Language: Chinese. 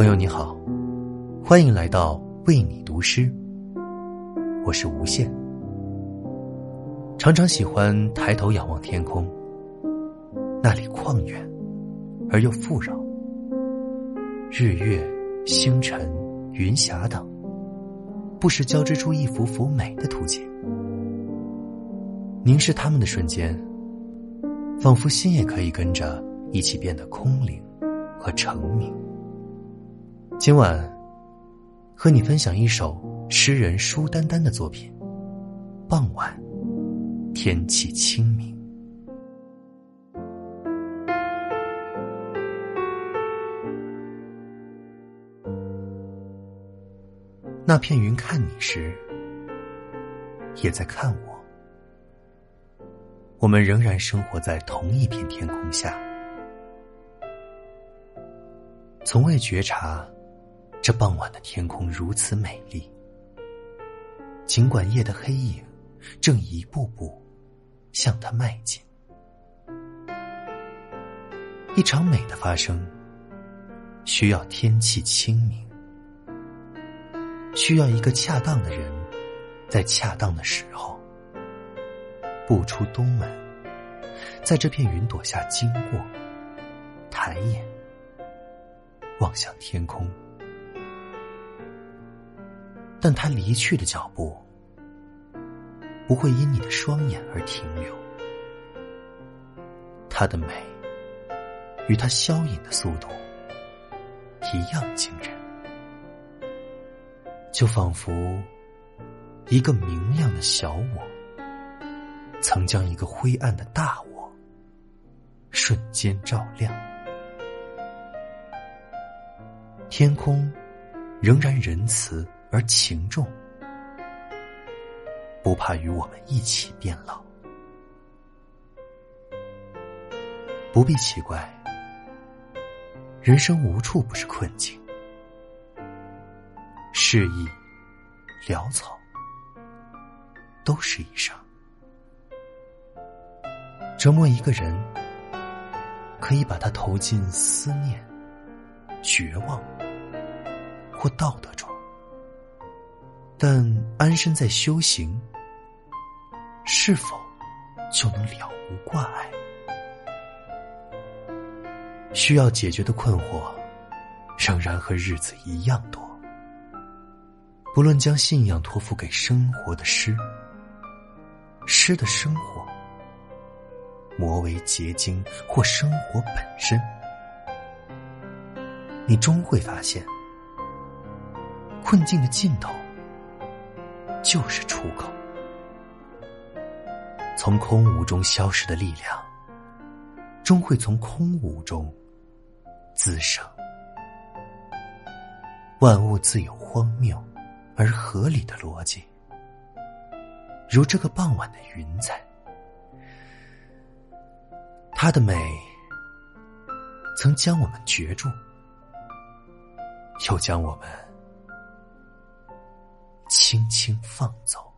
朋友你好，欢迎来到为你读诗。我是无限，常常喜欢抬头仰望天空，那里旷远而又富饶，日月星辰、云霞等，不时交织出一幅幅美的图景。凝视他们的瞬间，仿佛心也可以跟着一起变得空灵和澄明。今晚，和你分享一首诗人舒丹丹的作品。傍晚，天气清明，那片云看你时，也在看我。我们仍然生活在同一片天空下，从未觉察。这傍晚的天空如此美丽，尽管夜的黑影正一步步向它迈进。一场美的发生，需要天气清明，需要一个恰当的人，在恰当的时候步出东门，在这片云朵下经过，抬眼望向天空。但他离去的脚步，不会因你的双眼而停留。他的美，与他消隐的速度一样惊人，就仿佛一个明亮的小我，曾将一个灰暗的大我瞬间照亮。天空仍然仁慈。而情重，不怕与我们一起变老。不必奇怪，人生无处不是困境。失意、潦草，都是一生。折磨一个人，可以把他投进思念、绝望或道德中。但安身在修行，是否就能了无挂碍？需要解决的困惑，仍然和日子一样多。不论将信仰托付给生活的诗，诗的生活，磨为结晶，或生活本身，你终会发现，困境的尽头。就是出口，从空无中消失的力量，终会从空无中滋生。万物自有荒谬而合理的逻辑，如这个傍晚的云彩，它的美曾将我们绝住，又将我们。心放走。